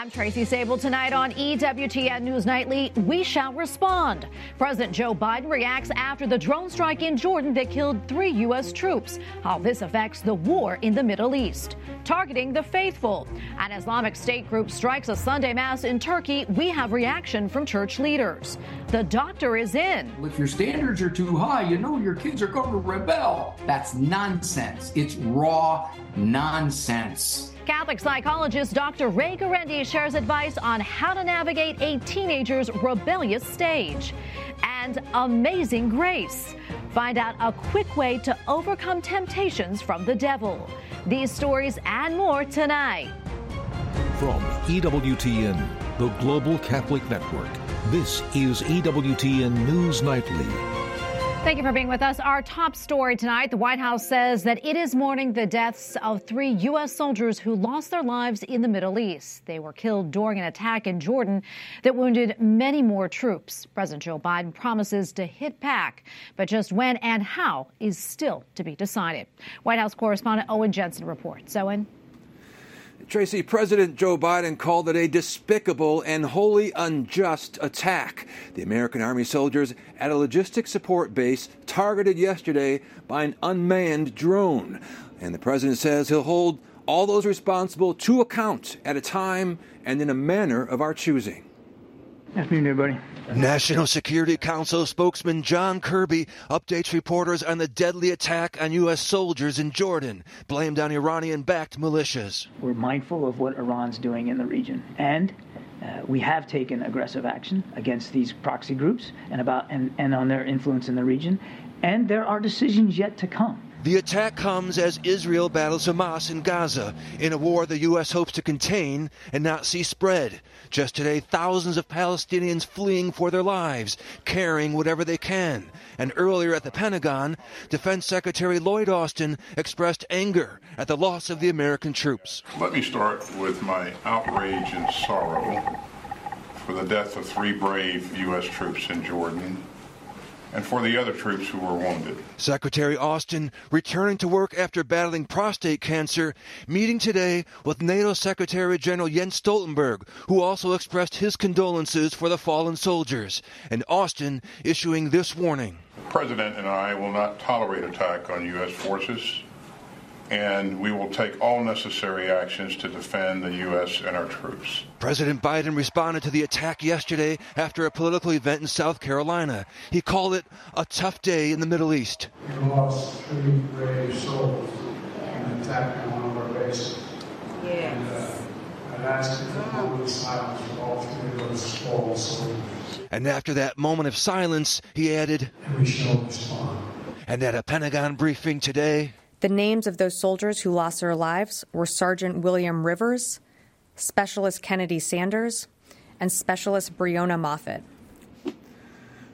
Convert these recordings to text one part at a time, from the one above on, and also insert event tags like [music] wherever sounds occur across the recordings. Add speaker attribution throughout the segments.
Speaker 1: I'm Tracy Sabol. Tonight on EWTN News Nightly, we shall respond. President Joe Biden reacts after the drone strike in Jordan that killed three U.S. troops. How this affects the war in the Middle East. Targeting the faithful. An Islamic State group strikes a Sunday Mass in Turkey. We have reaction from church leaders. The doctor is in.
Speaker 2: If your standards are too high, you know your kids are going to rebel. That's nonsense. It's raw nonsense.
Speaker 1: Catholic psychologist Dr. Ray Guarendi shares advice on how to navigate a teenager's rebellious stage. And Amazing Grace. Find out a quick way to overcome temptations from the devil. These stories and more tonight.
Speaker 3: From EWTN, the Global Catholic Network, this is EWTN News Nightly.
Speaker 1: Thank you for being with us. Our top story tonight the White House says that it is mourning the deaths of three U.S. soldiers who lost their lives in the Middle East. They were killed during an attack in Jordan that wounded many more troops. President Joe Biden promises to hit back, but just when and how is still to be decided. White House correspondent Owen Jensen reports. Owen.
Speaker 4: Tracy, President Joe Biden called it a despicable and wholly unjust attack. The American Army soldiers at a logistics support base targeted yesterday by an unmanned drone. And the president says he'll hold all those responsible to account at a time and in a manner of our choosing.
Speaker 5: Afternoon, everybody.
Speaker 6: National Security Council spokesman John Kirby updates reporters on the deadly attack on U.S. soldiers in Jordan, blamed on Iranian backed militias.
Speaker 5: We're mindful of what Iran's doing in the region, and uh, we have taken aggressive action against these proxy groups and, about, and, and on their influence in the region, and there are decisions yet to come.
Speaker 6: The attack comes as Israel battles Hamas in Gaza in a war the U.S. hopes to contain and not see spread. Just today, thousands of Palestinians fleeing for their lives, carrying whatever they can. And earlier at the Pentagon, Defense Secretary Lloyd Austin expressed anger at the loss of the American troops.
Speaker 7: Let me start with my outrage and sorrow for the death of three brave U.S. troops in Jordan and for the other troops who were wounded.
Speaker 6: Secretary Austin returning to work after battling prostate cancer, meeting today with NATO Secretary General Jens Stoltenberg, who also expressed his condolences for the fallen soldiers, and Austin issuing this warning.
Speaker 7: The President and I will not tolerate attack on U.S. forces and we will take all necessary actions to defend the U.S. and our troops.
Speaker 6: President Biden responded to the attack yesterday after a political event in South Carolina. He called it a tough day in the Middle East.
Speaker 8: We lost three brave souls in an attack on one of our bases. Yes. And, uh, I'd ask you for a moment of silence for all three of those fallen.
Speaker 6: And after that moment of silence, he added,
Speaker 8: And we shall respond.
Speaker 6: And at a Pentagon briefing today,
Speaker 9: the names of those soldiers who lost their lives were Sergeant William Rivers, Specialist Kennedy Sanders, and Specialist Breonna Moffett.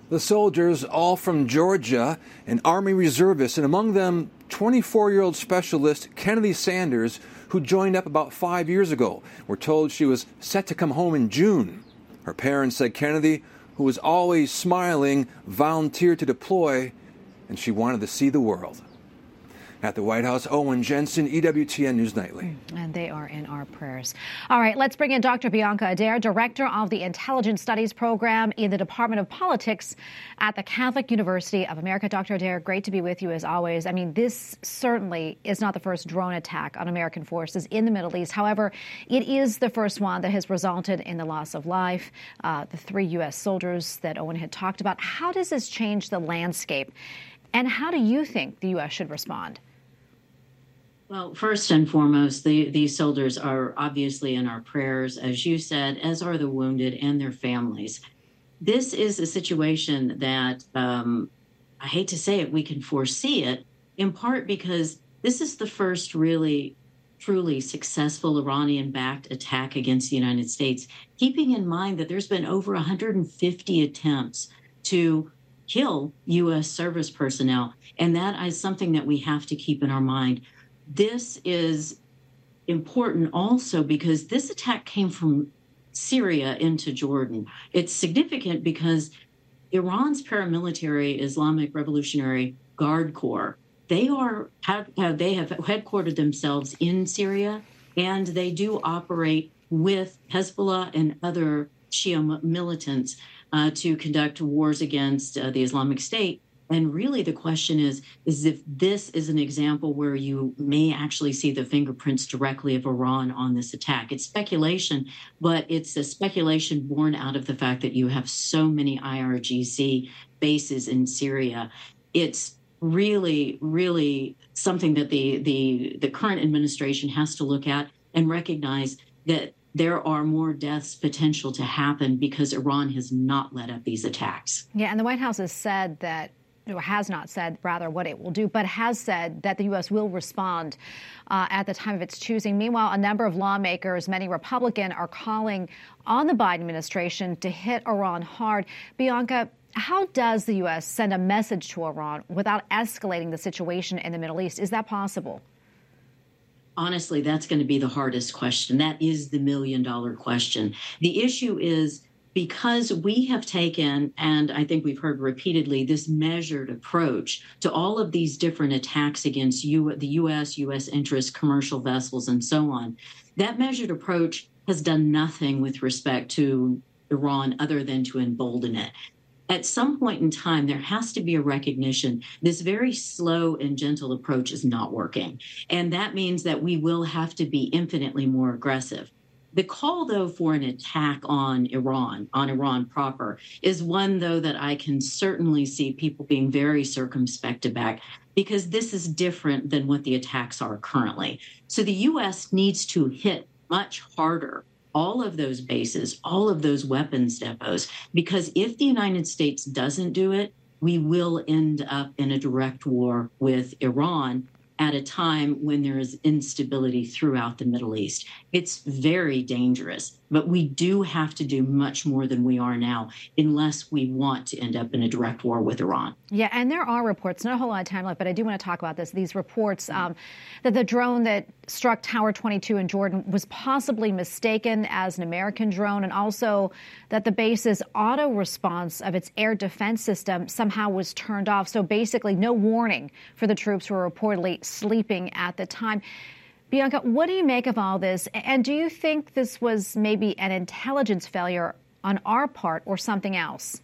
Speaker 4: The soldiers, all from Georgia, and Army reservists, and among them 24 year old Specialist Kennedy Sanders, who joined up about five years ago. We're told she was set to come home in June. Her parents said Kennedy, who was always smiling, volunteered to deploy, and she wanted to see the world. At the White House, Owen Jensen, EWTN News Nightly.
Speaker 1: And they are in our prayers. All right, let's bring in Dr. Bianca Adair, Director of the Intelligence Studies Program in the Department of Politics at the Catholic University of America. Dr. Adair, great to be with you as always. I mean, this certainly is not the first drone attack on American forces in the Middle East. However, it is the first one that has resulted in the loss of life, uh, the three U.S. soldiers that Owen had talked about. How does this change the landscape? And how do you think the U.S. should respond?
Speaker 10: Well, first and foremost, the, these soldiers are obviously in our prayers, as you said, as are the wounded and their families. This is a situation that um, I hate to say it, we can foresee it, in part because this is the first really truly successful Iranian backed attack against the United States, keeping in mind that there's been over 150 attempts to kill U.S. service personnel. And that is something that we have to keep in our mind. This is important also because this attack came from Syria into Jordan. It's significant because Iran's paramilitary Islamic Revolutionary Guard Corps, they are have, they have headquartered themselves in Syria and they do operate with Hezbollah and other Shia militants uh, to conduct wars against uh, the Islamic State. And really, the question is: is if this is an example where you may actually see the fingerprints directly of Iran on this attack. It's speculation, but it's a speculation born out of the fact that you have so many IRGC bases in Syria. It's really, really something that the the the current administration has to look at and recognize that there are more deaths potential to happen because Iran has not let up these attacks.
Speaker 1: Yeah, and the White House has said that has not said rather what it will do, but has said that the U.S. will respond uh, at the time of its choosing. Meanwhile, a number of lawmakers, many Republican, are calling on the Biden administration to hit Iran hard. Bianca, how does the U.S. send a message to Iran without escalating the situation in the Middle East? Is that possible?
Speaker 10: honestly, that's going to be the hardest question. That is the million dollar question. The issue is because we have taken, and I think we've heard repeatedly, this measured approach to all of these different attacks against U- the U.S., U.S. interests, commercial vessels, and so on. That measured approach has done nothing with respect to Iran other than to embolden it at some point in time, there has to be a recognition this very slow and gentle approach is not working. And that means that we will have to be infinitely more aggressive. The call, though, for an attack on Iran, on Iran proper, is one, though, that I can certainly see people being very circumspect about because this is different than what the attacks are currently. So the U.S. needs to hit much harder all of those bases, all of those weapons depots, because if the United States doesn't do it, we will end up in a direct war with Iran at a time when there is instability throughout the Middle East. It's very dangerous, but we do have to do much more than we are now unless we want to end up in a direct war with Iran.
Speaker 1: Yeah, and there are reports, not a whole lot of time left, but I do want to talk about this. These reports um, that the drone that struck Tower 22 in Jordan was possibly mistaken as an American drone, and also that the base's auto response of its air defense system somehow was turned off. So basically, no warning for the troops who were reportedly sleeping at the time. Bianca, what do you make of all this? And do you think this was maybe an intelligence failure on our part or something else?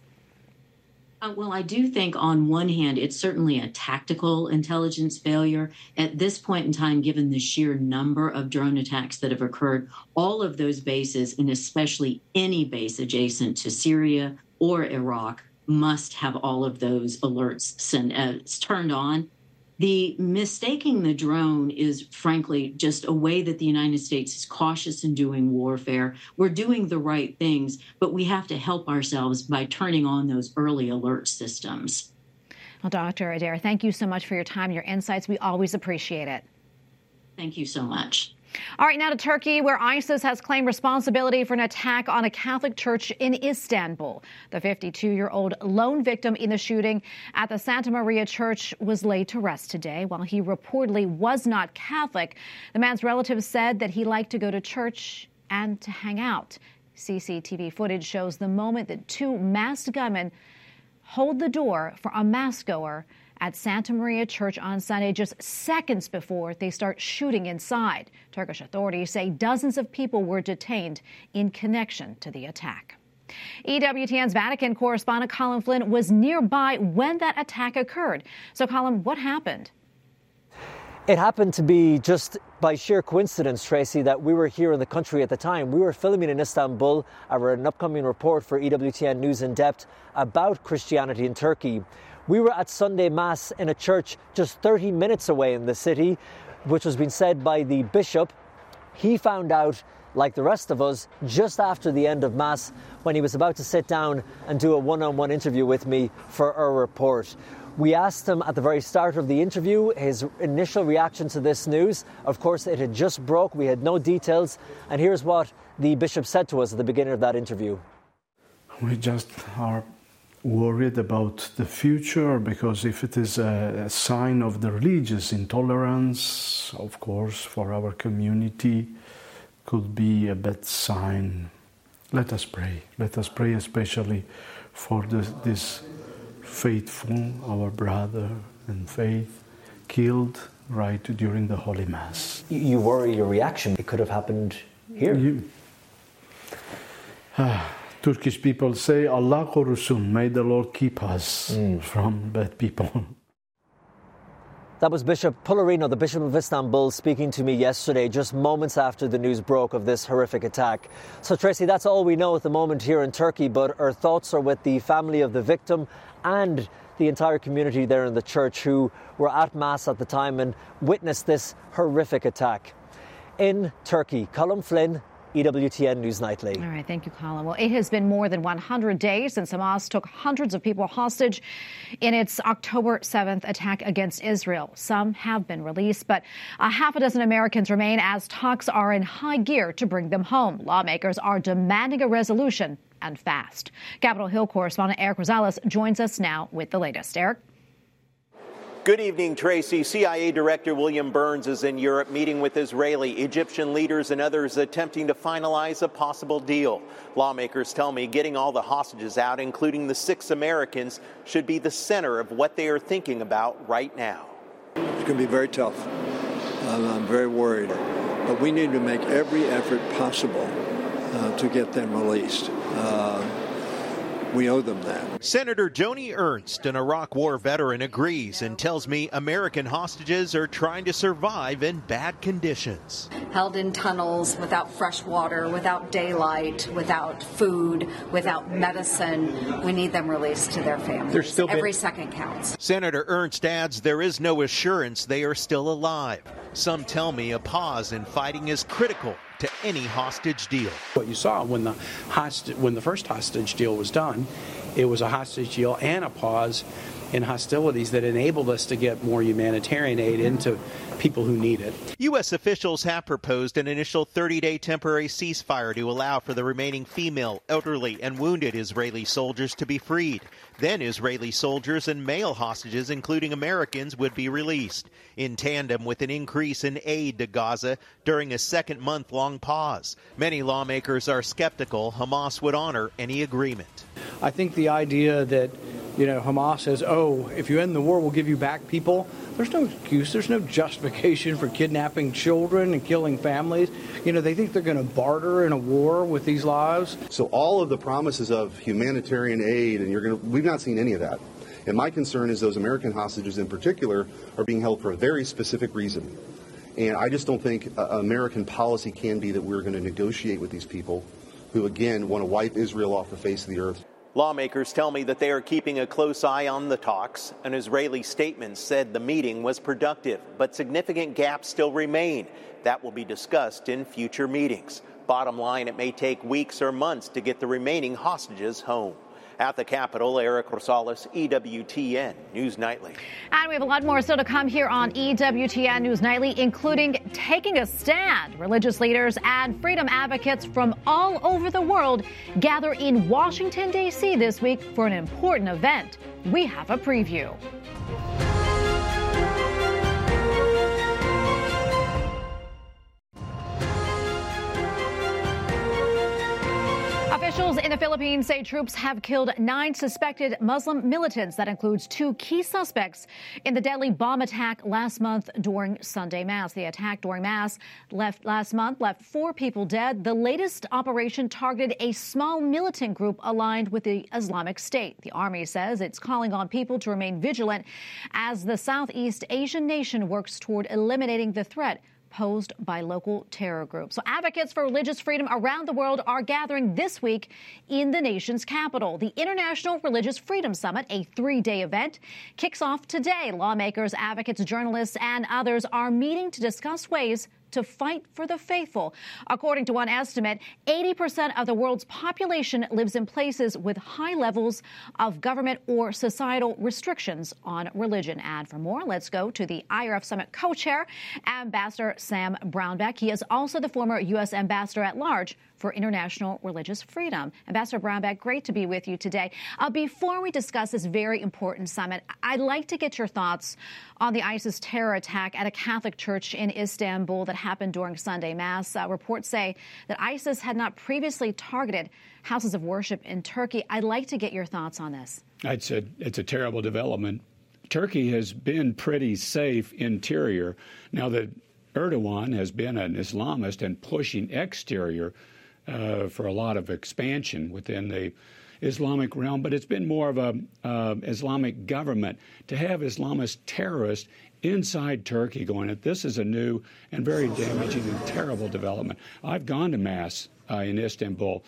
Speaker 10: Uh, well, I do think on one hand, it's certainly a tactical intelligence failure. At this point in time, given the sheer number of drone attacks that have occurred, all of those bases, and especially any base adjacent to Syria or Iraq, must have all of those alerts uh, turned on the mistaking the drone is frankly just a way that the United States is cautious in doing warfare. We're doing the right things, but we have to help ourselves by turning on those early alert systems.
Speaker 1: Well, Dr. Adair, thank you so much for your time, your insights. We always appreciate it.
Speaker 10: Thank you so much.
Speaker 1: All right, now to Turkey, where ISIS has claimed responsibility for an attack on a Catholic church in Istanbul. The 52 year old lone victim in the shooting at the Santa Maria Church was laid to rest today. While he reportedly was not Catholic, the man's relatives said that he liked to go to church and to hang out. CCTV footage shows the moment that two masked gunmen hold the door for a mass goer at Santa Maria Church on Sunday just seconds before they start shooting inside. Turkish authorities say dozens of people were detained in connection to the attack. EWTN's Vatican correspondent Colm Flynn was nearby when that attack occurred. So, Colin, what happened?
Speaker 11: It happened to be just by sheer coincidence, Tracy, that we were here in the country at the time. We were filming in Istanbul, our an upcoming report for EWTN News in Depth about Christianity in Turkey. We were at Sunday Mass in a church just 30 minutes away in the city, which was being said by the bishop. He found out, like the rest of us, just after the end of Mass when he was about to sit down and do a one on one interview with me for our report. We asked him at the very start of the interview his initial reaction to this news. Of course, it had just broke, we had no details, and here's what the bishop said to us at the beginning of that interview.
Speaker 8: We just are worried about the future because if it is a, a, sign of the religious intolerance, of course, for our community, could be a bad sign. Let us pray. Let us pray especially for this, this faithful, our brother and faith, killed right during the Holy Mass.
Speaker 11: You worry your reaction. It could have happened here. You, ah.
Speaker 8: Turkish people say, Allah korusun, may the Lord keep us mm. from bad people. [laughs]
Speaker 11: That was Bishop Palinuro, the Bishop of Istanbul, speaking to me yesterday, just moments after the news broke of this horrific attack. So, Tracy, that's all we know at the moment here in Turkey, but our thoughts are with the family of the victim and the entire community there in the church who were at Mass at the time and witnessed this horrific attack. In Turkey, Colm Flynn EWTN News Nightly.
Speaker 1: All right, thank you, Colm. Well, it has been more than 100 days since Hamas took hundreds of people hostage in its October 7th attack against Israel. Some have been released, but a half a dozen Americans remain as talks are in high gear to bring them home. Lawmakers are demanding a resolution and fast. Capitol Hill correspondent Eric Rosales joins us now with the latest. Eric?
Speaker 12: Good evening, Tracy. CIA Director William Burns is in Europe meeting with Israeli, Egyptian leaders, and others attempting to finalize a possible deal. Lawmakers tell me getting all the hostages out, including the six Americans, should be the center of what they are thinking about right now.
Speaker 13: It's going to be very tough. I'm very worried. But we need to make every effort possible uh, to get them released. Uh, we owe them that.
Speaker 12: Senator Joni Ernst, an Iraq War veteran, agrees and tells me American hostages are trying to survive in bad conditions.
Speaker 14: Held in tunnels without fresh water, without daylight, without food, without medicine. We need them released to their families. Still Every been... second counts.
Speaker 12: Senator Ernst adds there is no assurance they are still alive. Some tell me a pause in fighting is critical to any hostage deal.
Speaker 15: What you saw when the when the first hostage deal was done, it was a hostage deal and a pause in hostilities that enabled us to get more humanitarian aid into people who need it.
Speaker 12: U.S. officials have proposed an initial 30 day temporary ceasefire to allow for the remaining female, elderly, and wounded Israeli soldiers to be freed. Then Israeli soldiers and male hostages, including Americans, would be released, in tandem with an increase in aid to Gaza during a second month long pause. Many lawmakers are skeptical Hamas would honor any agreement.
Speaker 15: I think the idea that you know, Hamas says, oh, if you end the war, we'll give you back people. There's no excuse. There's no justification for kidnapping children and killing families. You know, they think they're going to barter in a war with these lives.
Speaker 16: So all of the promises of humanitarian aid, and you're going to, we've not seen any of that. And my concern is those American hostages in particular are being held for a very specific reason. And I just don't think uh, American policy can be that we're going to negotiate with these people who, again, want to wipe Israel off the face of the earth.
Speaker 12: Lawmakers tell me that they are keeping a close eye on the talks. An Israeli statement said the meeting was productive, but significant gaps still remain. That will be discussed in future meetings. Bottom line, it may take weeks or months to get the remaining hostages home. At the Capitol, Eric Rosales, EWTN News Nightly.
Speaker 1: And we have a lot more still to come here on EWTN News Nightly, including taking a stand. Religious leaders and freedom advocates from all over the world gather in Washington, D.C. this week for an important event. We have a preview. Officials in the Philippines say troops have killed nine suspected Muslim militants. That includes two key suspects in the deadly bomb attack last month during Sunday Mass. The attack during Mass left last month left four people dead. The latest operation targeted a small militant group aligned with the Islamic State. The army says it's calling on people to remain vigilant as the Southeast Asian nation works toward eliminating the threat posed by local terror groups. So advocates for religious freedom around the world are gathering this week in the nation's capital. The International Religious Freedom Summit, a three-day event, kicks off today. Lawmakers, advocates, journalists, and others are meeting to discuss ways to fight for the faithful. According to one estimate, 80% of the world's population lives in places with high levels of government or societal restrictions on religion. And for more, let's go to the IRF Summit co chair, Ambassador Sam Brownback. He is also the former U.S. Ambassador at Large for International Religious Freedom. Ambassador Brownback, great to be with you today. Uh, before we discuss this very important summit, I'd like to get your thoughts on the ISIS terror attack at a Catholic church in Istanbul that happened during Sunday Mass. Uh, reports say that ISIS had not previously targeted houses of worship in Turkey. I'd like to get your thoughts on this.
Speaker 17: It's a, it's a terrible development. Turkey has been pretty safe interior. Now that Erdogan has been an Islamist and pushing exterior, uh, for a lot of expansion within the Islamic realm, but it's been more of a uh, Islamic government to have Islamist terrorists inside Turkey going. This is a new and very damaging and terrible development. I've gone to mass uh, in Istanbul,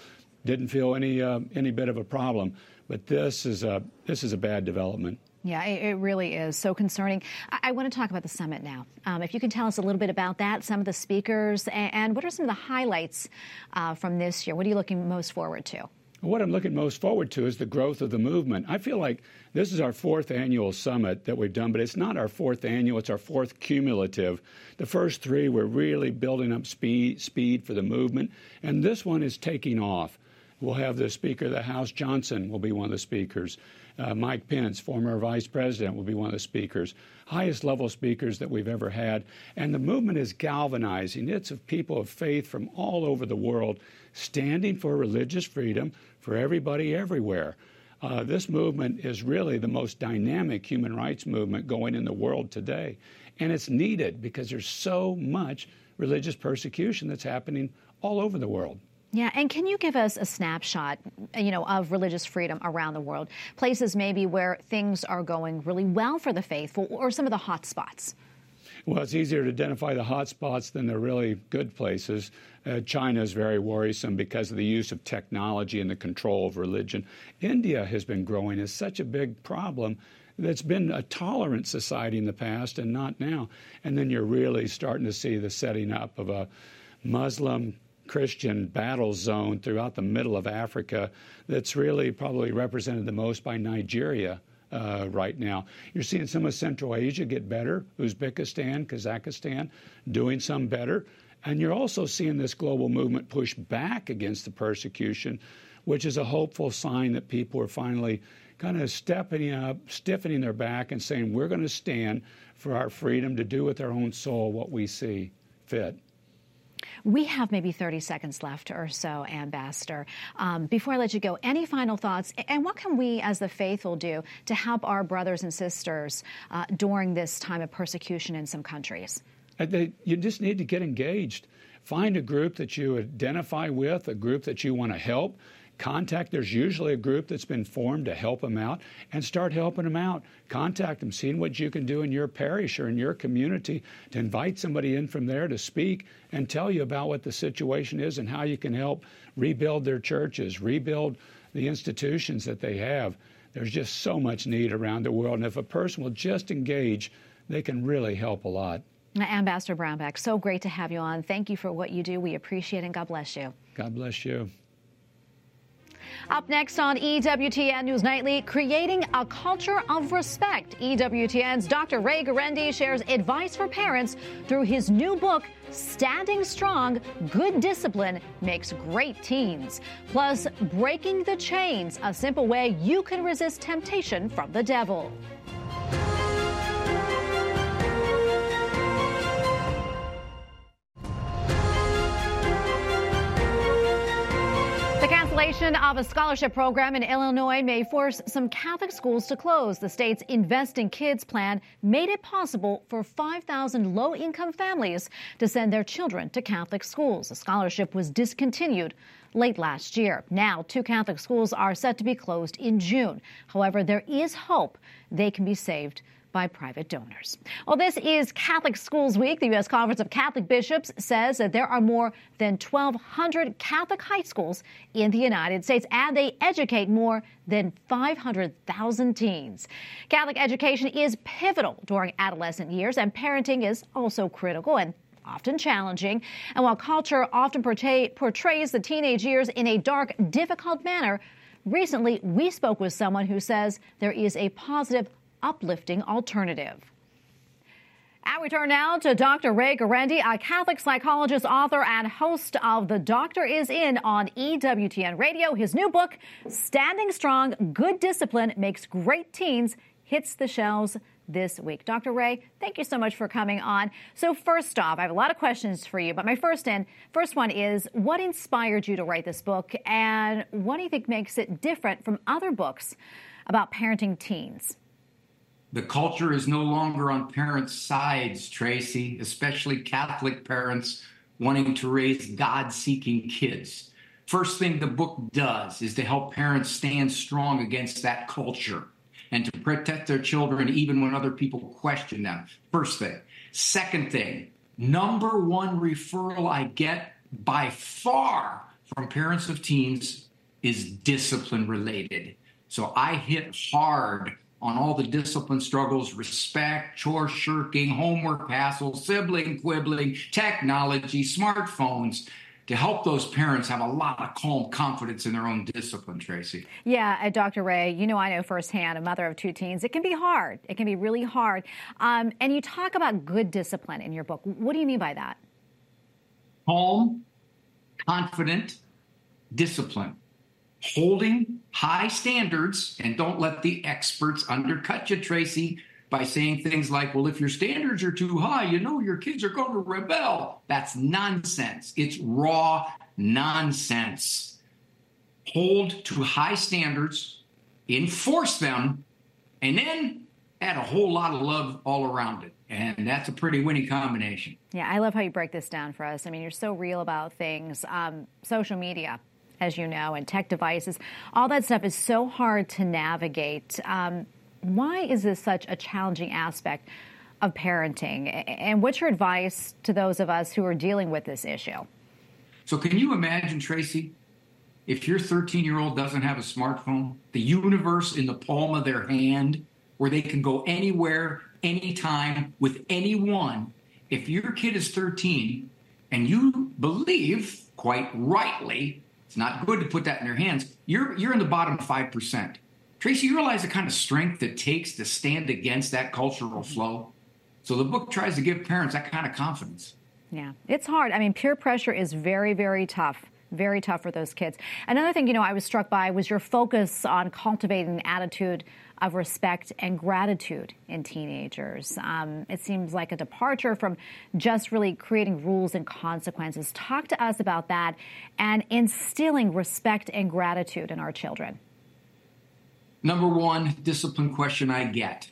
Speaker 17: didn't feel any uh, any bit of a problem, but this is a this is a bad development.
Speaker 1: Yeah, it, really is so concerning. I, want to talk about the summit now. Um, if you can tell us a little bit about that, some of the speakers, and, and what are some of the highlights uh, from this year? What are you looking most forward to?
Speaker 17: What I'm looking most forward to is the growth of the movement. I feel like this is our fourth annual summit that we've done, but it's not our fourth annual, it's our fourth cumulative. The first three were really building up speed, speed for the movement, and this one is taking off. We'll have the Speaker of the House, Johnson, will be one of the speakers. Uh, Mike Pence, former vice president, will be one of the speakers. Highest level speakers that we've ever had. And the movement is galvanizing. It's of people of faith from all over the world standing for religious freedom for everybody everywhere. Uh, this movement is really the most dynamic human rights movement going in the world today. And it's needed because there's so much religious persecution that's happening all over the world.
Speaker 1: Yeah, and can you give us a snapshot, you know, of religious freedom around the world? Places maybe where things are going really well for the faithful, or some of the hot spots.
Speaker 17: Well, it's easier to identify the hot spots than the really good places. Uh, China is very worrisome because of the use of technology and the control of religion. India has been growing as such a big problem that's been a tolerant society in the past and not now. And then you're really starting to see the setting up of a Muslim Christian battle zone throughout the middle of Africa that's really probably represented the most by Nigeria. Uh, right now. You're seeing some of Central Asia get better, Uzbekistan, Kazakhstan doing some better. And you're also seeing this global movement push back against the persecution, which is a hopeful sign that people are finally kind of stepping up, stiffening their back, and saying, We're going to stand for our freedom to do with our own soul what we see fit.
Speaker 1: We have maybe 30 seconds left or so, Ambassador. Um, before I let you go, any final thoughts? And what can we as the faithful do to help our brothers and sisters uh, during this time of persecution in some countries?
Speaker 17: They, you just need to get engaged. Find a group that you identify with, a group that you want to help contact there's usually a group that's been formed to help them out and start helping them out contact them seeing what you can do in your parish or in your community to invite somebody in from there to speak and tell you about what the situation is and how you can help rebuild their churches rebuild the institutions that they have there's just so much need around the world and if a person will just engage they can really help a lot
Speaker 1: Ambassador Brownback, so great to have you on. Thank you for what you do. We appreciate it and God bless you.
Speaker 17: God bless you.
Speaker 1: Up next on EWTN News Nightly, creating a culture of respect. EWTN's Dr. Ray Guarendi shares advice for parents through his new book, Standing Strong Good Discipline Makes Great Teens. Plus, Breaking the Chains, a simple way you can resist temptation from the devil. Cancellation of a scholarship program in Illinois may force some Catholic schools to close. The state's Invest in Kids plan made it possible for 5,000 low income families to send their children to Catholic schools. The scholarship was discontinued late last year. Now, two Catholic schools are set to be closed in June. However, there is hope they can be saved by private donors. Well, this is Catholic Schools Week. The U.S. Conference of Catholic Bishops says that there are more than 1,200 Catholic high schools in the United States, and they educate more than 500,000 teens. Catholic education is pivotal during adolescent years, and parenting is also critical and often challenging. And while culture often portray, portrays the teenage years in a dark, difficult manner, recently we spoke with someone who says there is a positive uplifting alternative. And we turn now to Dr. Ray Guarendi, a Catholic psychologist, author, and host of The Doctor Is In on EWTN Radio. His new book, Standing Strong Good Discipline Makes Great Teens, hits the shelves this week. Dr. Ray, thank you so much for coming on. So first off, I have a lot of questions for you, but my first and first one is what inspired you to write this book and what do you think makes it different from other books about parenting teens?
Speaker 2: The culture is no longer on parents' sides, Tracy, especially Catholic parents wanting to raise God seeking kids. First thing the book does is to help parents stand strong against that culture and to protect their children even when other people question them. First thing. Second thing, number one referral I get by far from parents of teens is discipline related. So I hit hard on all the discipline struggles respect, chore shirking, homework hassles, sibling quibbling, technology, smartphones to help those parents have a lot of calm confidence in their own discipline, Tracy.
Speaker 1: Yeah, uh, Dr. Ray, you know, I know firsthand, a mother of two teens, it can be hard. It can be really hard. Um, and you talk about good discipline in your book. What do you mean by that?
Speaker 2: Calm, confident, discipline. Holding high standards, and don't let the experts undercut you, Tracy by saying things like, well, if your standards are too high, you know your kids are going to rebel. That's nonsense. It's raw nonsense. Hold to high standards, enforce them, and then add a whole lot of love all around it. And that's a pretty winning combination.
Speaker 1: Yeah, I love how you break this down for us. I mean, you're so real about things. Um, social media, as you know, and tech devices, all that stuff is so hard to navigate. Um, why is this such a challenging aspect of parenting? And what's your advice to those of us who are dealing with this issue?
Speaker 2: So, can you imagine, Tracy, if your 13 year old doesn't have a smartphone, the universe in the palm of their hand, where they can go anywhere, anytime, with anyone? If your kid is 13 and you believe, quite rightly, it's not good to put that in their hands, you're, you're in the bottom 5%. Tracy, you realize the kind of strength it takes to stand against that cultural mm-hmm. flow? So the book tries to give parents that kind of confidence.
Speaker 1: Yeah, it's hard. I mean, peer pressure is very, very tough. Very tough for those kids. Another thing, you know, I was struck by was your focus on cultivating an attitude of respect and gratitude in teenagers. Um, it seems like a departure from just really creating rules and consequences. Talk to us about that and instilling respect and gratitude in our children.
Speaker 2: Number one discipline question I get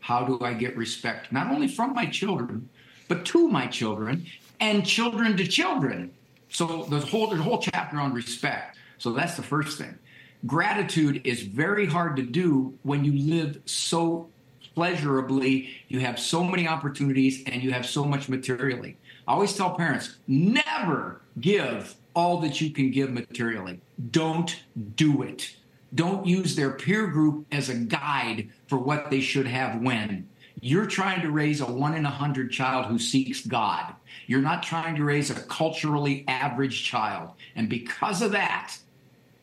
Speaker 2: How do I get respect? Not only from my children, but to my children and children to children. So whole, there's a whole chapter on respect. So that's the first thing. Gratitude is very hard to do when you live so pleasurably, you have so many opportunities, and you have so much materially. I always tell parents never give all that you can give materially. Don't do it don't use their peer group as a guide for what they should have when. You're trying to raise a one in a hundred child who seeks God. You're not trying to raise a culturally average child. And because of that,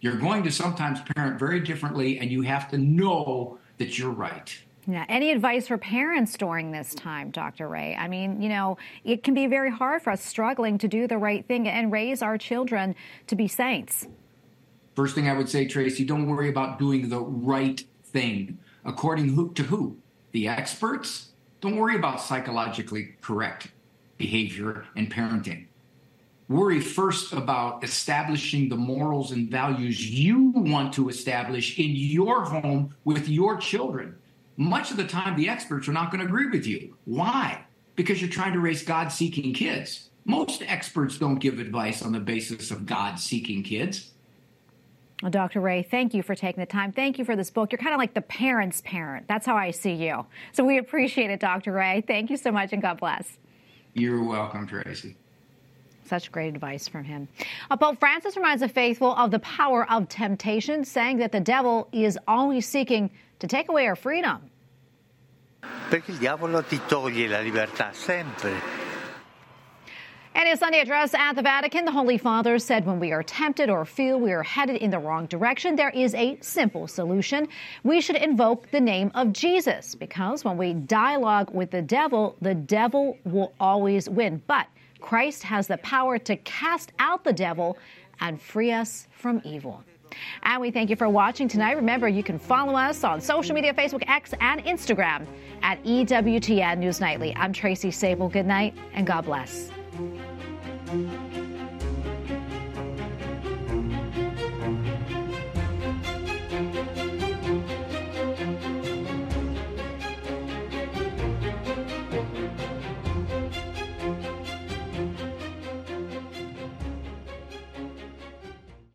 Speaker 2: you're going to sometimes parent very differently, and you have to know that you're right.
Speaker 1: Yeah. Any advice for parents during this time, Dr. Ray? I mean, you know, it can be very hard for us struggling to do the right thing and raise our children to be saints.
Speaker 2: First thing I would say, Tracy, don't worry about doing the right thing. According to who? The experts? Don't worry about psychologically correct behavior and parenting. Worry first about establishing the morals and values you want to establish in your home with your children. Much of the time, the experts are not going to agree with you. Why? Because you're trying to raise God seeking kids. Most experts don't give advice on the basis of God seeking kids.
Speaker 1: Well, Dr. Ray, thank you for taking the time. Thank you for this book. You're kind of like the parent's parent. That's how I see you. So we appreciate it, Dr. Ray. Thank you so much and God bless.
Speaker 2: You're welcome, Tracy.
Speaker 1: Such great advice from him. Uh, Pope Francis reminds the faithful of the power of temptation, saying that the devil is always seeking to take away our freedom.
Speaker 18: Perché il diavolo ti toglie la libertà sempre.
Speaker 1: In his Sunday address at the Vatican, the Holy Father said when we are tempted or feel we are headed in the wrong direction, there is a simple solution. We should invoke the name of Jesus because when we dialogue with the devil, the devil will always win. But Christ has the power to cast out the devil and free us from evil. And we thank you for watching tonight. Remember, you can follow us on social media Facebook, X, and Instagram at EWTN News Nightly. I'm Tracy Sabol. Good night and God bless.